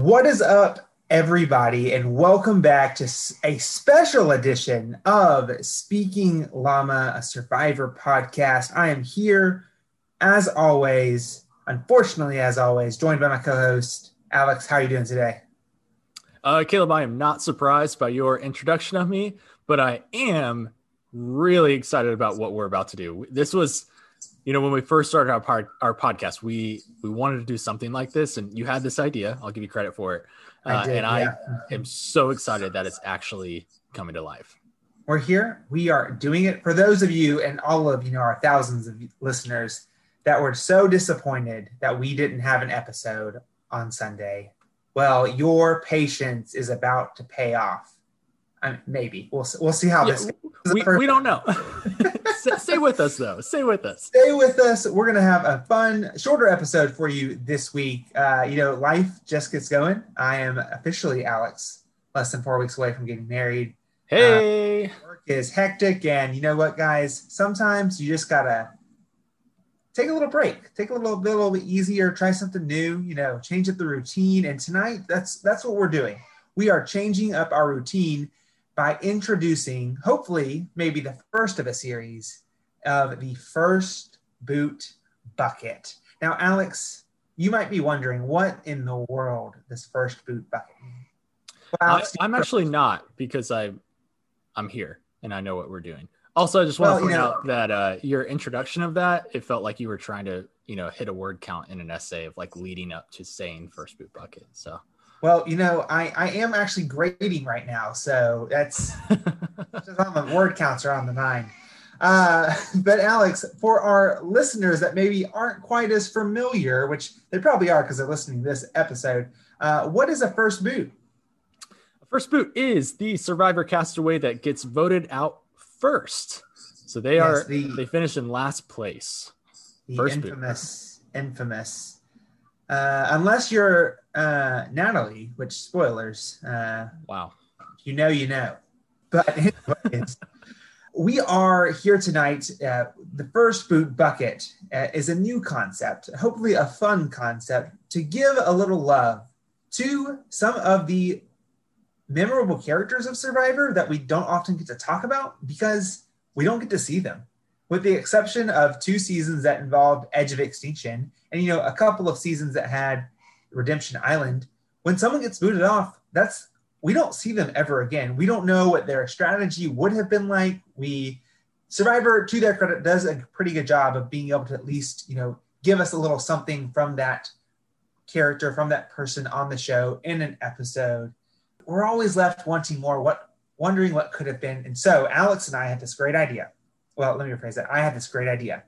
What is up, everybody, and welcome back to a special edition of Speaking Llama, a Survivor podcast. I am here, as always, unfortunately, as always, joined by my co-host Alex. How are you doing today? Uh, Caleb, I am not surprised by your introduction of me, but I am really excited about what we're about to do. This was you know when we first started our part our podcast we we wanted to do something like this and you had this idea. I'll give you credit for it. Uh, I did, and i am so excited that it's actually coming to life. We're here. We are doing it. For those of you and all of you know our thousands of listeners that were so disappointed that we didn't have an episode on sunday well your patience is about to pay off. I mean, maybe. We'll we'll see how yeah, this. We, we don't know. Stay with us though. Stay with us. Stay with us. We're gonna have a fun, shorter episode for you this week. Uh, you know, life just gets going. I am officially Alex, less than four weeks away from getting married. Hey, uh, work is hectic, and you know what, guys? Sometimes you just gotta take a little break, take a little, little bit easier, try something new. You know, change up the routine. And tonight, that's that's what we're doing. We are changing up our routine by introducing, hopefully, maybe the first of a series of the first boot bucket. Now, Alex, you might be wondering what in the world this first boot bucket well, I, am actually not because I, I'm here and I know what we're doing. Also, I just want well, to point you know, out that uh, your introduction of that, it felt like you were trying to, you know, hit a word count in an essay of like leading up to saying first boot bucket. So well, you know, I, I am actually grading right now, so that's just on the word counts are on the nine. Uh, but Alex, for our listeners that maybe aren't quite as familiar, which they probably are because they're listening to this episode, uh, what is a first boot? A first boot is the survivor castaway that gets voted out first. So they yes, are the, they finish in last place. The first infamous, boot. infamous uh, unless you're uh, Natalie, which spoilers. Uh, wow. You know, you know. But anyways, we are here tonight. Uh, the first boot bucket uh, is a new concept, hopefully a fun concept, to give a little love to some of the memorable characters of Survivor that we don't often get to talk about because we don't get to see them with the exception of two seasons that involved Edge of Extinction and you know a couple of seasons that had Redemption Island. When someone gets booted off, that's we don't see them ever again. We don't know what their strategy would have been like. We Survivor, to their credit, does a pretty good job of being able to at least you know give us a little something from that character, from that person on the show in an episode. We're always left wanting more, what wondering what could have been. And so Alex and I had this great idea well, let me rephrase that. I had this great idea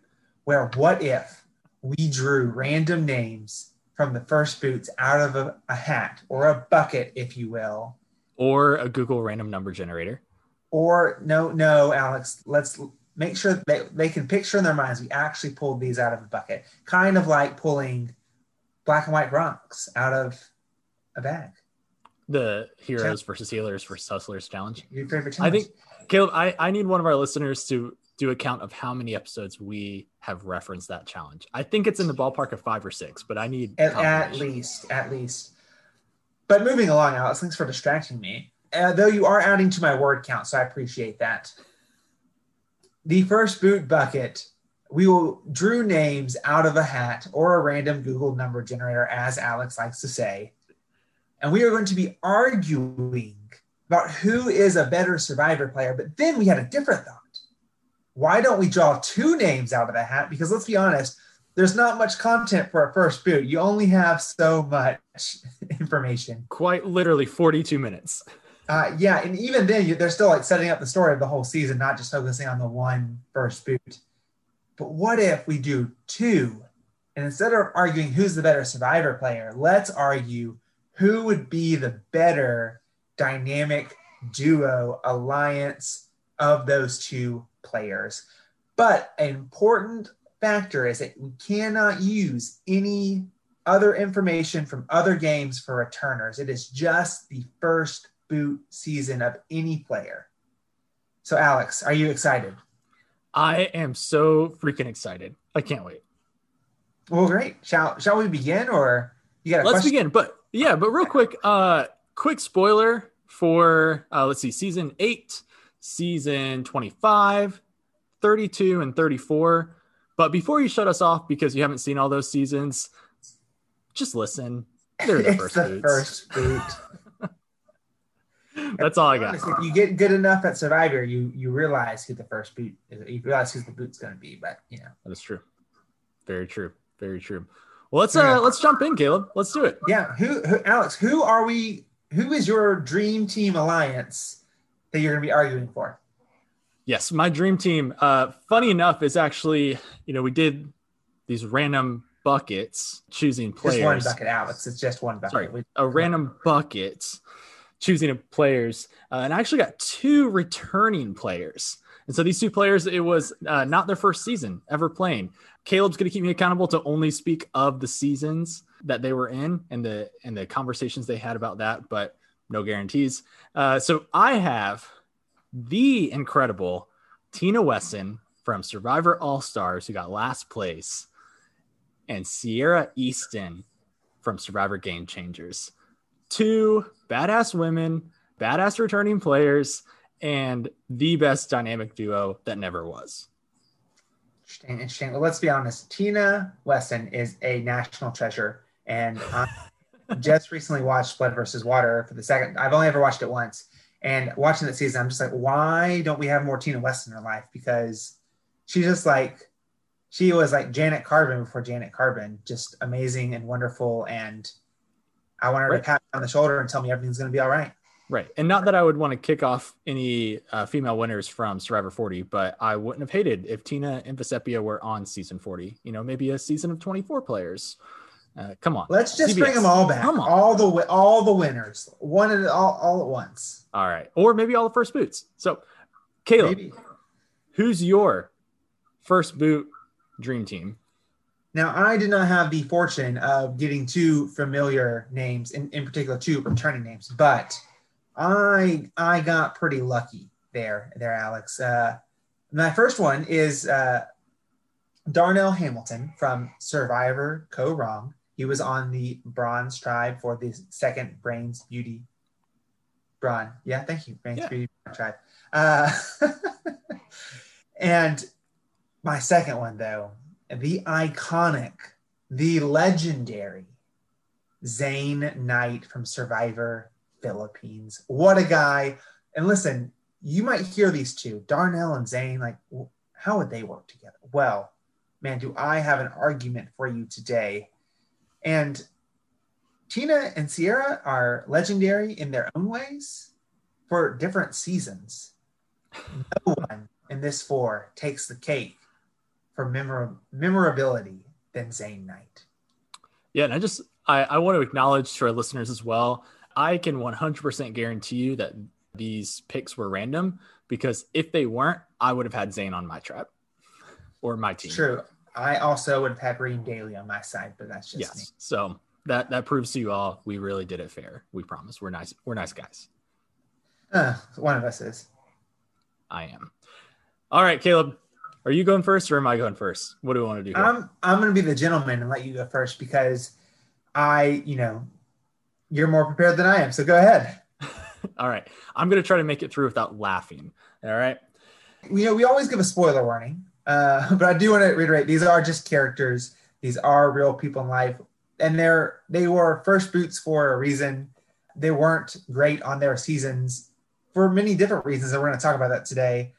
where what if we drew random names from the first boots out of a, a hat or a bucket, if you will, or a Google random number generator. Or no, no, Alex, let's make sure they, they can picture in their minds we actually pulled these out of a bucket. Kind of like pulling black and white rocks out of a bag. The heroes versus healers versus hustlers challenge. Your favorite challenge. I think Caleb, I, I need one of our listeners to do a count of how many episodes we have referenced that challenge. I think it's in the ballpark of five or six, but I need at, at least, at least. But moving along, Alex, thanks for distracting me. Uh, though you are adding to my word count, so I appreciate that. The first boot bucket, we will drew names out of a hat or a random Google number generator, as Alex likes to say, and we are going to be arguing about who is a better survivor player. But then we had a different thought why don't we draw two names out of the hat? Because let's be honest, there's not much content for a first boot. You only have so much information. Quite literally 42 minutes. Uh, yeah, and even then, you, they're still like setting up the story of the whole season, not just focusing on the one first boot. But what if we do two? And instead of arguing who's the better survivor player, let's argue who would be the better dynamic duo alliance of those two players. But an important factor is that we cannot use any other information from other games for returners. It is just the first boot season of any player. So, Alex, are you excited? I am so freaking excited. I can't wait. Well, great. Shall shall we begin, or you got? Let's question? begin. But Yeah, but real quick, uh, quick spoiler for uh, let's see, season eight, season 25, 32, and 34. But before you shut us off because you haven't seen all those seasons, just listen. They're the it's first the boots. first boot. That's all I got. Honestly, if you get good enough at Survivor, you you realize who the first boot is. You realize who the boot's going to be. But you know, That is true. Very true. Very true. Well, let's Yeah. uh let's jump in, Caleb. Let's do it. yeah. Who, who Alex? Who are we? Who is your dream team alliance that you're going to be arguing for? Yes, my dream team. Uh, funny enough, is actually you know we did these random buckets choosing players. Just one bucket, Alex. It's just one bucket. Sorry, We- a random bucket choosing of players, uh, and I actually got two returning players. And so these two players, it was uh, not their first season ever playing. Caleb's going to keep me accountable to only speak of the seasons that they were in and the and the conversations they had about that, but no guarantees. Uh, so I have the incredible Tina Wesson from Survivor All Stars, who got last place, and Sierra Eastin from Survivor Game Changers. Two badass women, badass returning players, and the best dynamic duo that never was. Interesting. Interesting. Well, let's be honest. Tina Wesson is a national treasure, and I just recently watched Blood versus Water for the second. I've only ever watched it once, and watching that season, I'm just like, why don't we have more Tina Wesson our life? Because she's just like, she was like Janet Carbin before Janet Carbin, just amazing and wonderful, and I want her Right. to pat me on the shoulder and tell me everything's going to be all right. Right. And not that I would want to kick off any uh, female winners from Survivor 40, but I wouldn't have hated if Tina and Vecepia were on season 40. You know, maybe a season of 24 players. Uh, come on. Let's just bring them all back, Come on. all the all the winners, one at all, all at once. All right. Or maybe all the first boots. So, Caleb, Maybe. who's your first boot dream team? Now, I did not have the fortune of getting two familiar names, in, in particular, two returning names, but I I got pretty lucky there, there, Alex. Uh, my first one is uh, Darnell Hamilton from Survivor Kaôh Rōng. He was on the Brawn Tribe for the second Brains Beauty. Brawn, yeah, thank you, Brains Yeah. Beauty Tribe. Uh, and my second one, though, the iconic, the legendary Zane Knight from Survivor Philippines. What a guy. And listen, you might hear these two, Darnell and Zane, like, how would they work together? Well, man, do I have an argument for you today. And Tina and Sierra are legendary in their own ways for different seasons. No one in this four takes the cake for memor- memorability than Zane Knight. Yeah, and I just I, I want to acknowledge to our listeners as well. I can 100% guarantee you that these picks were random because if they weren't, I would have had Zane on my trap or my team. True. I also would have had Reem Daly on my side, but that's just me. Yes. So that that proves to you all we really did it fair. We promise. We're nice. We're nice guys. Uh, one of us is. I am. All right, Caleb. Are you going first or am I going first? What do we want to do? Here? I'm I'm gonna be the gentleman and let you go first because I, you know, you're more prepared than I am. So go ahead. all right. I'm going to try to make it through without laughing. All right. You know, we always give a spoiler warning, uh, but I do want to reiterate: these are just characters. These are real people in life, and they're they were first boots for a reason. They weren't great on their seasons for many different reasons, and we're going to talk about that today.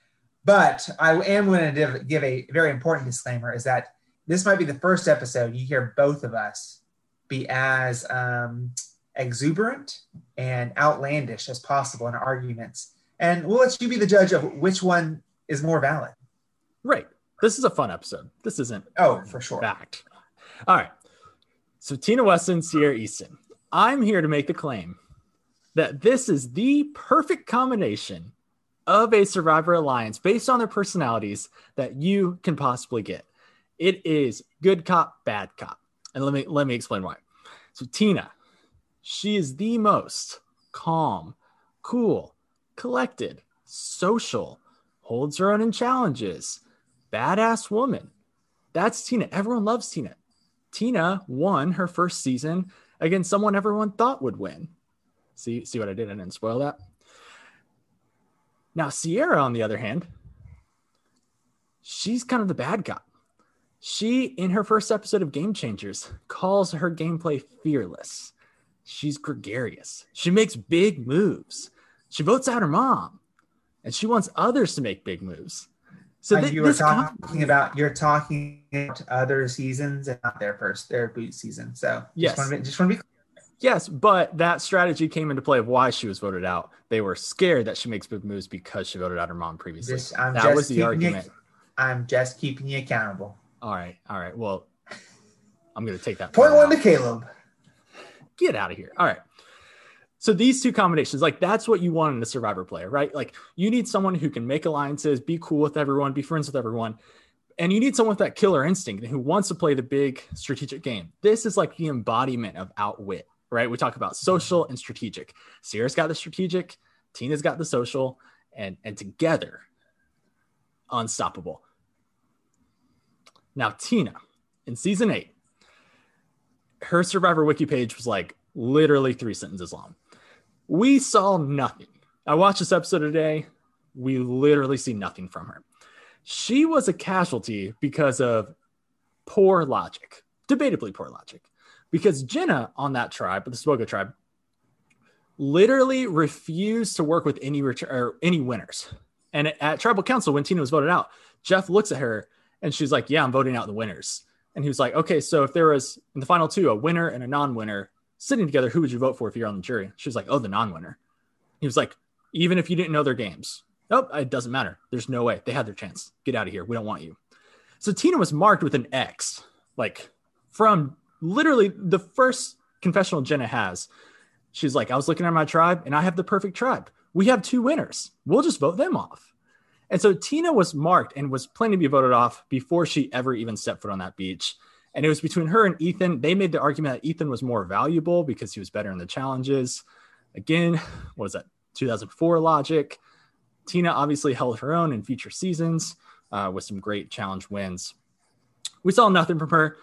But I am going to give a very important disclaimer: is that this might be the first episode you hear both of us be as um, exuberant and outlandish as possible in our arguments, and we'll let you be the judge of which one is more valid. Right. This is a fun episode. This isn't Oh, for sure. fact. All right. So Tina Wesson, Sierra Eastin. I'm here to make the claim that this is the perfect combination of a Survivor Alliance based on their personalities that you can possibly get. It is good cop, bad cop. And let me let me explain why. So Tina, she is the most calm, cool, collected, social, holds her own in challenges, badass woman. That's Tina. Everyone loves Tina. Tina won her first season against someone everyone thought would win. See, see what I did? I didn't spoil that. Now, Sierra, on the other hand, she's kind of the bad guy. She, in her first episode of Game Changers, calls her gameplay fearless. She's gregarious. She makes big moves. She votes out her mom, and she wants others to make big moves. So th- you were talking com- about you're talking about other seasons and not their first their boot season. So yes, just want to, just want to be clear. Yes, but that strategy came into play of why she was voted out. They were scared that she makes big moves because she voted out her mom previously. Just, that was the argument. You, I'm just keeping you accountable. All right, all right. Well, I'm going to take that. Point one out. to Caleb. Get out of here. All right. So these two combinations, like that's what you want in a survivor player, right? Like you need someone who can make alliances, be cool with everyone, be friends with everyone. And you need someone with that killer instinct who wants to play the big strategic game. This is like the embodiment of outwit, right? We talk about social and strategic. Sierra's got the strategic, Tina's got the social, and and together, unstoppable. Now, Tina in season eight, her survivor wiki page was like literally three sentences long we saw nothing. I watched this episode today. We literally see nothing from her. She was a casualty because of poor logic, debatably poor logic. Because Jenna on that tribe, the Saboga tribe, literally refused to work with any ret- or any winners. And at tribal council, when Tina was voted out, Jeff looks at her and she's like, "Yeah, I'm voting out the winners." And he was like, "Okay, so if there was in the final two a winner and a non-winner, sitting together, who would you vote for if you're on the jury? She was like, oh, the non-winner. He was like, even if you didn't know their games, nope, it doesn't matter. There's no way. They had their chance. Get out of here. We don't want you. So Tina was marked with an X, like from literally the first confessional Jenna has. She's like, I was looking at my tribe and I have the perfect tribe. We have two winners. We'll just vote them off. And so Tina was marked and was planning to be voted off before she ever even stepped foot on that beach. And it was between her and Ethan. They made the argument that Ethan was more valuable because he was better in the challenges. Again, what is that? 2004 logic. Tina obviously held her own in future seasons uh, with some great challenge wins. We saw nothing from her.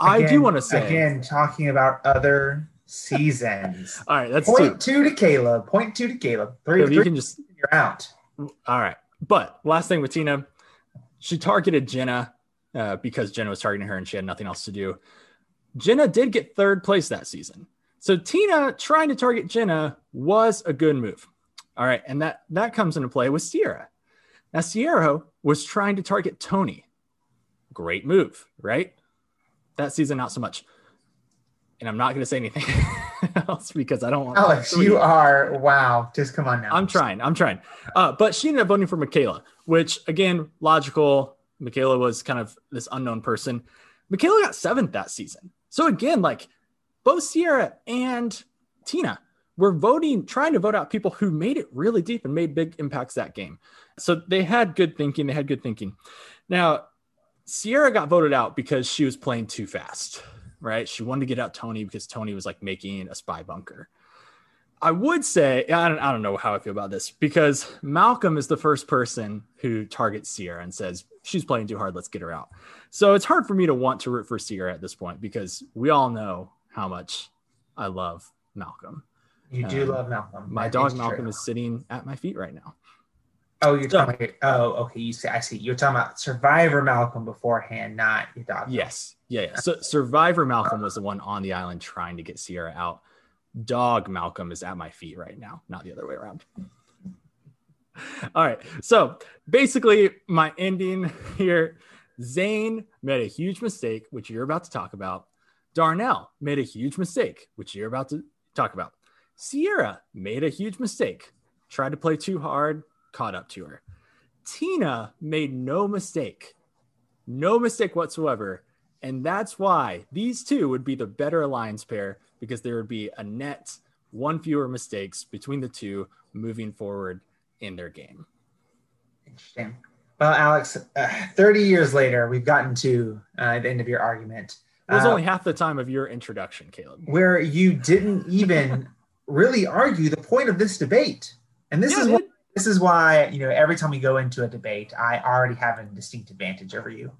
Again, I do want to say again, talking about other seasons. All right, that's point two. two to Caleb. Point two to Caleb. Three. So you can just you're out. All right, but last thing with Tina, she targeted Jenna uh, because Jenna was targeting her and she had nothing else to do. Jenna did get third place that season. So Tina trying to target Jenna was a good move. All right. And that, that comes into play with Sierra. Now, Sierra was trying to target Tony. Great move, right? That season, not so much. And I'm not going to say anything else because I don't want Alex, you are wow. Just come on now. I'm trying. I'm trying. Uh, but she ended up voting for Michaela, which again, logical. Michaela was kind of this unknown person. Michaela got seventh that season. So again, like both Sierra and Tina were voting, trying to vote out people who made it really deep and made big impacts that game. So they had good thinking. They had good thinking. Now, Sierra got voted out because she was playing too fast, right? She wanted to get out Tony because Tony was like making a spy bunker. I would say I don't, I don't know how I feel about this because Malcolm is the first person who targets Sierra and says she's playing too hard. Let's get her out. So it's hard for me to want to root for Sierra at this point because we all know how much I love Malcolm. You do um, love Malcolm. My dog Malcolm true. is sitting at my feet right now. Oh, you're so, talking. About, oh, okay. You see, I see. You're talking about Survivor Malcolm beforehand, not your dog. Yes. Yeah. Yeah. So Survivor Malcolm was the one on the island trying to get Sierra out dog Malcolm is at my feet right now, not the other way around. All right. So basically, my ending here Zane made a huge mistake, which you're about to talk about. Darnell made a huge mistake, which you're about to talk about. Sierra made a huge mistake, tried to play too hard, caught up to her. Tina made no mistake, no mistake whatsoever. And that's why these two would be the better alliance pair because there would be a net one fewer mistakes between the two moving forward in their game. Interesting. Well, Alex, uh, 30 years later, we've gotten to uh, the end of your argument. It was uh, only half the time of your introduction, Caleb. Where you didn't even really argue the point of this debate. And this yeah, is what, this is why, you know, every time we go into a debate, I already have a distinct advantage over you.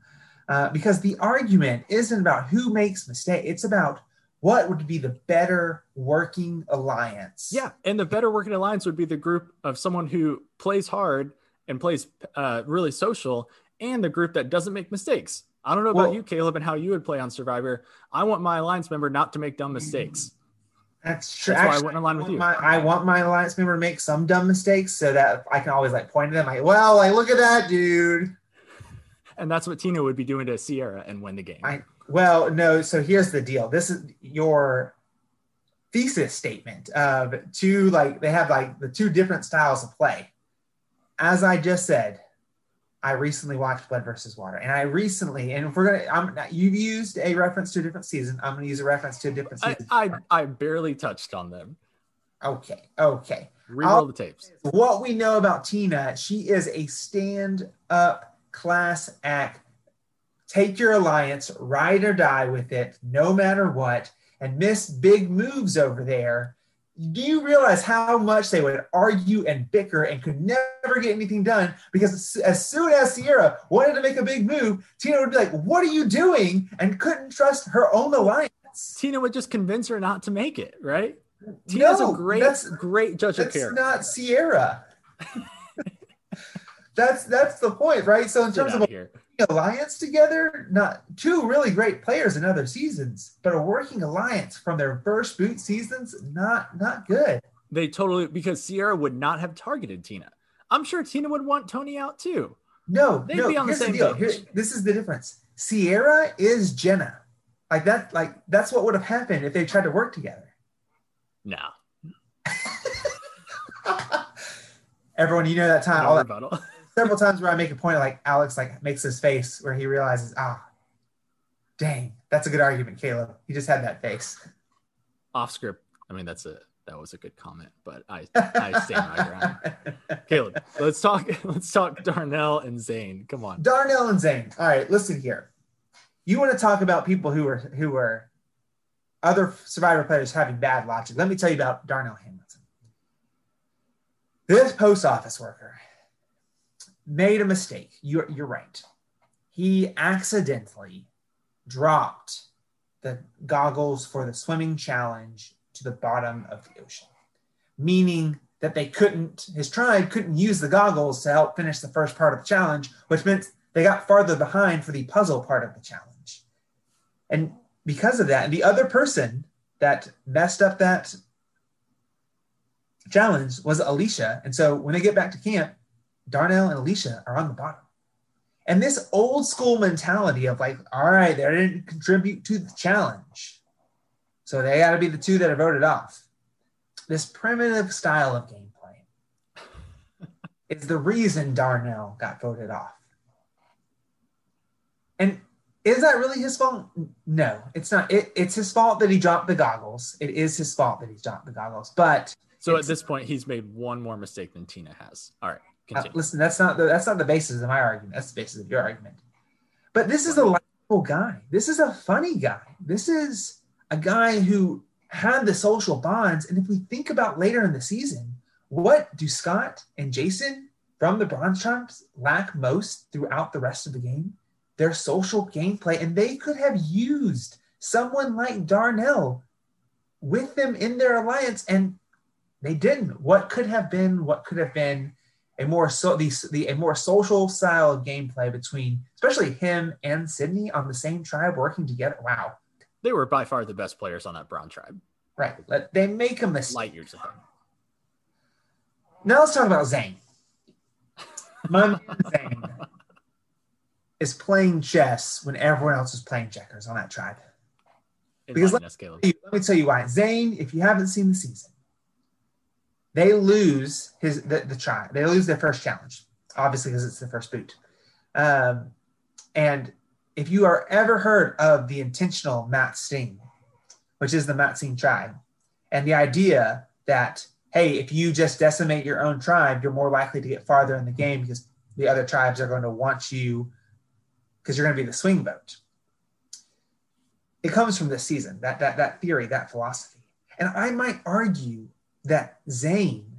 Uh, because the argument isn't about who makes mistake; it's about what would be the better working alliance? Yeah, and the better working alliance would be the group of someone who plays hard and plays uh, really social, and the group that doesn't make mistakes. I don't know about Well- you, Caleb, and how you would play on Survivor. I want my alliance member not to make dumb mistakes. That's true. That's why I Actually, went in line with you. My, I want my alliance member to make some dumb mistakes so that I can always like point at them like, well, like look at that dude. And that's what Tina would be doing to Sierra and win the game. I- Well, no. So here's the deal. This is your thesis statement of two like they have like the two different styles of play. As I just said, I recently watched Blood versus Water, and I recently, and if we're gonna, I'm you've used a reference to a different season. I'm gonna use a reference to a different I, season. I, I barely touched on them. okay, okay. Reroll I'll- the tapes. what we know about Tina, she is a stand up class act. Take your alliance, ride or die with it, no matter what. And miss big moves over there. Do you realize how much they would argue and bicker and could never get anything done? Because as- soon as Sierra wanted to make a big move, Tina would be like, What are you doing? and couldn't trust her own alliance. Tina would just convince her not to make it, right? Tina's No, a great, that's- great judge of That's character. not Sierra. that's that's the point, right? So in terms of of here. Alliance together, not two really great players in other seasons, but a working alliance from their first boot seasons, not not good. They totally because Sierra would not have targeted Tina. I'm sure Tina would want Tony out too. No, They'd no. be on the same page. Here- this is the difference. Sierra is Jenna. Like that, like that's what would have happened if they tried to work together. No, Everyone, you know that time, no all that, rebuttal. several times where I make a point, of like Alex, like makes his face where he realizes, ah, dang, that's a good argument, Caleb. He just had that face. Off script. I mean, that's a that was a good comment, but I I stand my ground. Caleb, let's talk. Let's talk Darnell and Zane. Come on. Darnell and Zane. All right, listen here. You want to talk about people who are who are other survivor players having bad logic. Let me tell you about Darnell Hamilton. This post office worker made a mistake. You're you're right. He accidentally dropped the goggles for the swimming challenge to the bottom of the ocean, meaning that they couldn't, his tribe couldn't use the goggles to help finish the first part of the challenge, which meant they got farther behind for the puzzle part of the challenge. And because of that, the other person that messed up that challenge was Alecia. And so when they get back to camp, Darnell and Alecia are on the bottom. And this old school mentality of like, all right, they didn't contribute to the challenge. So they got to be the two that are voted off. This primitive style of gameplay is the reason Darnell got voted off. And is that really his fault? No, it's not. It, it's his fault that he dropped the goggles. It is his fault that he dropped the goggles. But So at this point, he's made one more mistake than Tina has. All right, Uh, listen, that's not the, that's not the basis of my argument. That's the basis of your argument. But this is a likable guy. This is a funny guy. This is a guy who had the social bonds. And if we think about later in the season, what do Scot and Jason from the Brawn Tribes lack most throughout the rest of the game? Their social gameplay. And they could have used someone like Darnell with them in their alliance, and they didn't. What could have been? What could have been? A more so the, the a more social style of gameplay between especially him and Cydney on the same tribe working together. Wow. They were by far the best players on that Brawn tribe, Right. Let they make a mistake. light years ahead. Now let's talk about Zane. My man Zane is playing chess when everyone else is playing checkers on that tribe. Because us, Caleb. Let me tell you why. Zane, if you haven't seen the season, they lose his the, the tribe. They lose their first challenge, obviously because it's the first boot. Um, and if you are ever heard of the intentional Matsing, which is the Matsing tribe, and the idea that hey, if you just decimate your own tribe, you're more likely to get farther in the game because the other tribes are going to want you because you're going to be the swing vote it comes from this season that that that theory that philosophy and i might argue that zane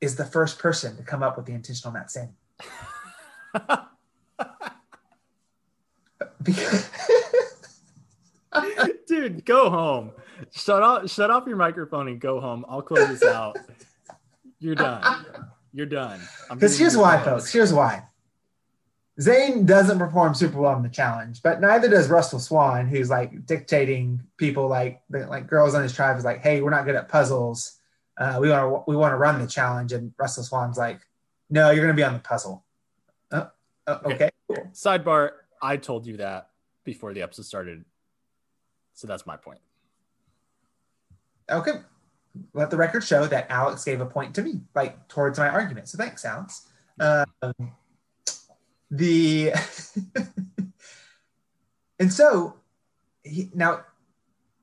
is the first person to come up with the intentional Matsing because Dude, go home. Shut off shut off your microphone and go home. I'll close this out. You're done. You're done. Because here's why, folks. Here's why. Zane doesn't perform super well in the challenge, but neither does Russell Swan, who's like dictating people like like girls on his tribe is like, hey, we're not good at puzzles. Uh, we want to we want to run the challenge, and Russell Swan's like, no, you're going to be on the puzzle. Oh, oh, Okay. okay. Sidebar, I told you that before the episode started. So that's my point. Okay. Let the record show that Alex gave a point to me, like towards my argument. So thanks, Alex. Um, the and so he, now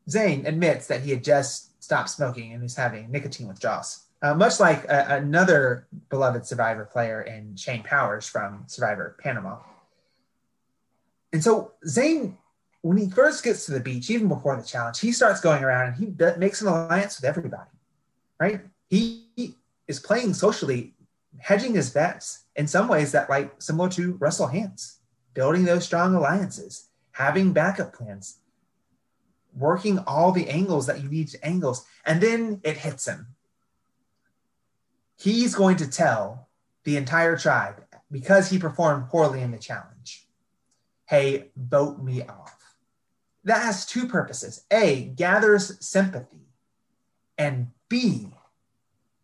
Zane admits that he had just stopped smoking and is having nicotine withdrawals, uh, much like a, another beloved Survivor player in Shane Powers from Survivor Panama. And so Zane when he first gets to the beach, even before the challenge, he starts going around and he makes an alliance with everybody, right? He is playing socially, hedging his bets in some ways that like similar to Russell Hantz, building those strong alliances, having backup plans, working all the angles that you need to angles, and then it hits him. He's going to tell the entire tribe because he performed poorly in the challenge. Hey, vote me off that has two purposes. A, gathers sympathy, and B,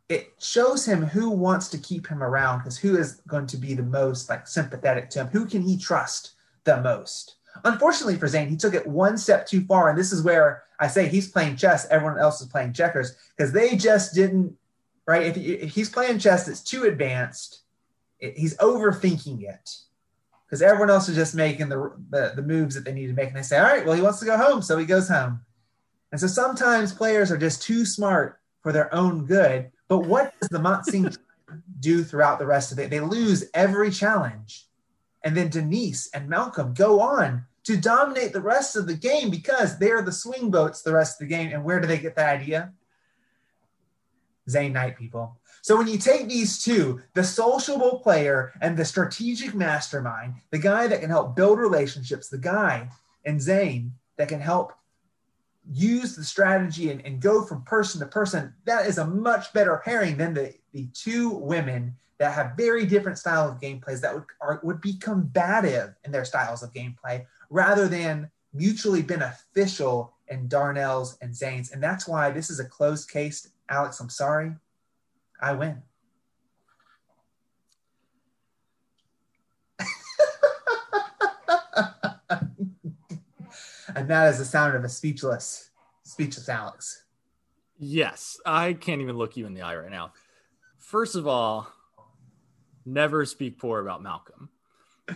it shows him who wants to keep him around because who is going to be the most like sympathetic to him? Who can he trust the most? Unfortunately for zane he took it one step too far, and this is where I say he's playing chess. Everyone else is playing checkers because they just didn't. Right? If, if he's playing chess that's too advanced, it, he's overthinking it because everyone else is just making the, the the moves that they need to make, and they say, "All right, well, he wants to go home, so he goes home." And so sometimes players are just too smart for their own good. But what does the tribe do throughout the rest of it? They lose every challenge, and then Denise and Malcolm go on to dominate the rest of the game because they are the swing boats the rest of the game. And where do they get that idea? Zane Knight, people. So when you take these two, the sociable player and the strategic mastermind, the guy that can help build relationships, the guy and Zane that can help use the strategy and, and go from person to person, that is a much better pairing than the, the two women that have very different style of gameplays that would, are, would be combative in their styles of gameplay rather than mutually beneficial in Darnell's and Zane's. And that's why this is a closed case. Alex, I'm sorry. I win. And that is the sound of a speechless, speechless Alex. Yes, I can't even look you in the eye right now. First of all, never speak poor about Malcolm.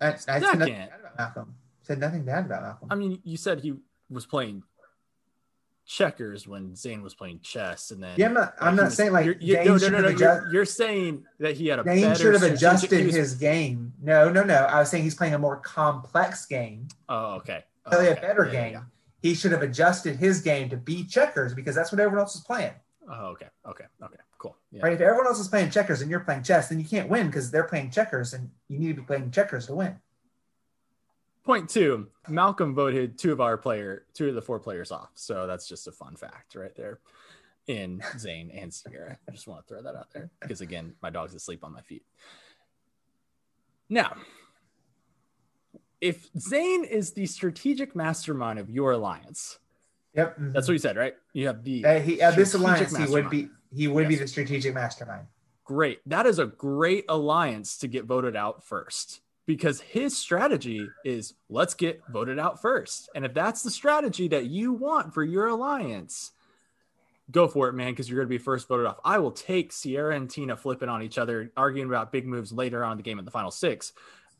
I, I said nothing Second. bad about Malcolm. Said nothing bad about Malcolm. I mean, you said he was playing checkers when Zane was playing chess, and then yeah, I'm not. I'm not was- saying like you're, you no, no, no, no. adjust- You're, you're saying that he had a Zane should have adjusted his game. No, no, no. I was saying he's playing a more complex game, Oh, okay. Play a better yeah, game. yeah. He should have adjusted his game to be checkers because that's what everyone else is playing. Oh, okay. Okay. Okay. Cool. Yeah. Right? If everyone else is playing checkers and you're playing chess, then you can't win because they're playing checkers and you need to be playing checkers to win. Point two: Malcolm voted two of our player, two of the four players off. So that's just a fun fact right there. In Zane and Sierra, I just want to throw that out there because again, my dog's asleep on my feet. Now, if Zane is the strategic mastermind of your alliance, Yep. that's what you said, right? You have the Uh, he, uh, this alliance, he would be he would be the strategic mastermind. great. That is a great alliance to get voted out first because his strategy is let's get voted out first. And if that's the strategy that you want for your alliance, go for it, man, because you're going to be first voted off. I will take Sierra and Tina flipping on each other, arguing about big moves later on in the game in the final six.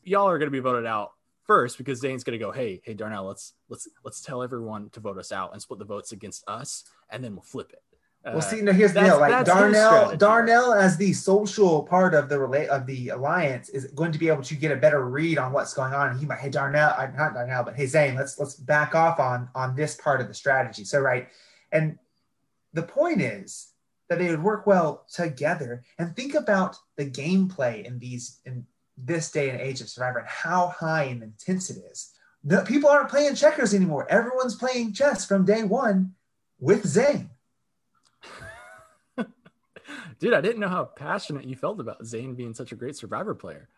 Y'all are going to be voted out first because Zane's going to go, hey, hey, Darnell, let's let's let's tell everyone to vote us out and split the votes against us, and then we'll flip it. Well, Uh, see, no, here's the deal. Like Darnell. Darnell as the social part of the relate of the alliance is going to be able to get a better read on what's going on. And he might, hey Darnell, I, not Darnell, but hey Zane, let's let's back off on on this part of the strategy. So right, and the point is that they would work well together. And think about the gameplay in these in this day and age of Survivor and how high and intense it is. the people aren't playing checkers anymore. Everyone's playing chess from day one with Zane. Dude, I didn't know how passionate you felt about Zane being such a great survivor player.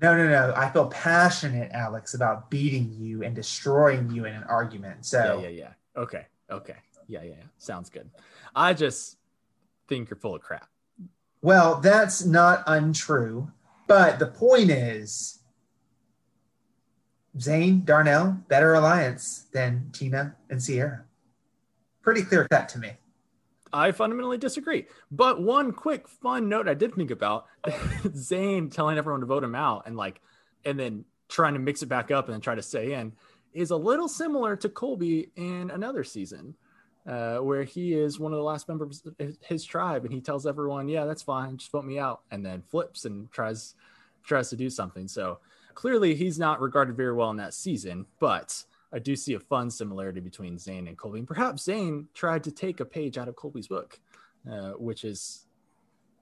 No, no, no. I feel passionate, Alex, about beating you and destroying you in an argument. So Yeah, yeah, yeah. Okay. Okay. Yeah, yeah, yeah. Sounds good. I just think you're full of crap. Well, that's not untrue. But the point is, Zane, Darnell, better alliance than Tina and Sierra. Pretty clear cut to me. I fundamentally disagree. But one quick fun note I did think about Zane telling everyone to vote him out and like, and then trying to mix it back up and then try to stay in is a little similar to Colby in another season. Uh, where he is one of the last members of his tribe, and he tells everyone, "Yeah, that's fine, just vote me out," and then flips and tries tries to do something. So clearly, he's not regarded very well in that season. But I do see a fun similarity between Zane and Colby. And perhaps Zane tried to take a page out of Colby's book, uh, which is,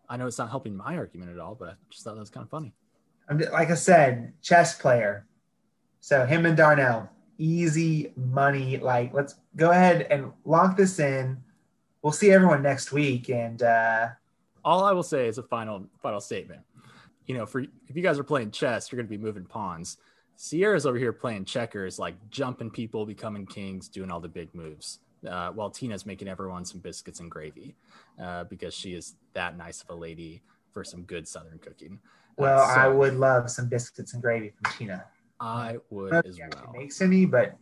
I know it's not helping my argument at all, but I just thought that was kind of funny. Like I said, chess player. So him and Darnell, easy money. Like, let's go ahead and lock this in. We'll see everyone next week. And uh, All I will say is a final final statement. You know, for if you guys are playing chess, you're going to be moving pawns. Sierra's over here playing checkers, like jumping people, becoming kings, doing all the big moves. Uh, while Tina's making everyone some biscuits and gravy uh, because she is that nice of a lady for some good Southern cooking. Uh, well, so I would love some biscuits and gravy from Tina. I would I as well. makes any, but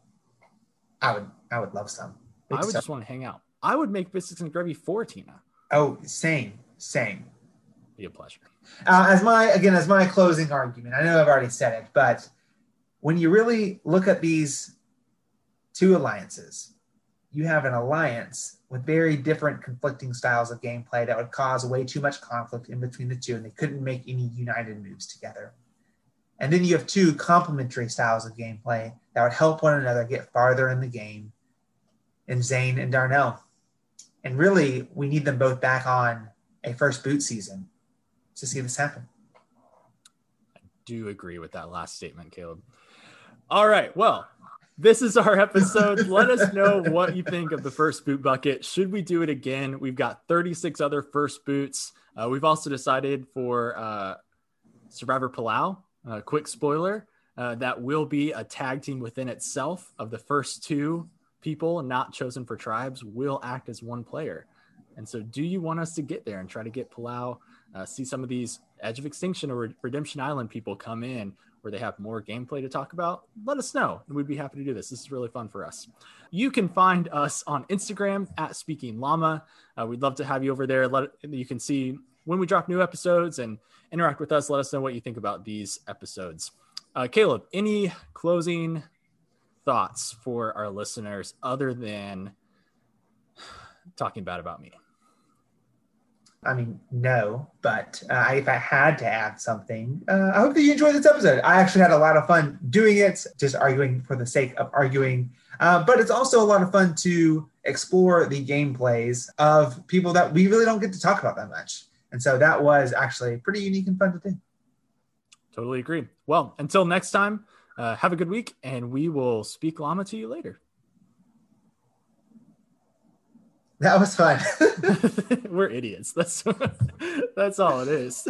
I would. I would love some. I would just want to hang out. I would make biscuits and gravy for Tina. Oh, same, same. Be a pleasure. Uh, as my again as my closing argument, I know I've already said it, but when you really look at these two alliances, you have an alliance with very different conflicting styles of gameplay that would cause way too much conflict in between the two, and they couldn't make any united moves together. And then you have two complementary styles of gameplay that would help one another get farther in the game in Zane and Darnell. And really, we need them both back on a first boot season to see this happen. I do agree with that last statement, Caleb. All right. Well, this is our episode. Let us know what you think of the first boot bucket. Should we do it again? We've got 36 other first boots. Uh, we've also decided for uh, Survivor Palau, uh, quick spoiler, uh, that will be a tag team within itself of the first two people not chosen for tribes will act as one player. And so, do you want us to get there and try to get Palau, uh, see some of these Edge of Extinction or Redemption Island people come in where they have more gameplay to talk about? Let us know, and we'd be happy to do this. This is really fun for us. You can find us on Instagram at Speaking Llama. Uh, we'd love to have you over there. Let you can see when we drop new episodes and interact with us. Let us know what you think about these episodes. Uh, Caleb, any closing thoughts for our listeners other than talking bad about me? I mean, no, but uh, if I had to add something, uh, I hope that you enjoyed this episode. I actually had a lot of fun doing it, just arguing for the sake of arguing. Uh, but it's also a lot of fun to explore the gameplays of people that we really don't get to talk about that much. And so that was actually pretty unique and fun to do. Totally agree. Well, until next time, uh, have a good week, and we will speak llama to you later. That was fun. We're idiots. That's that's all it is.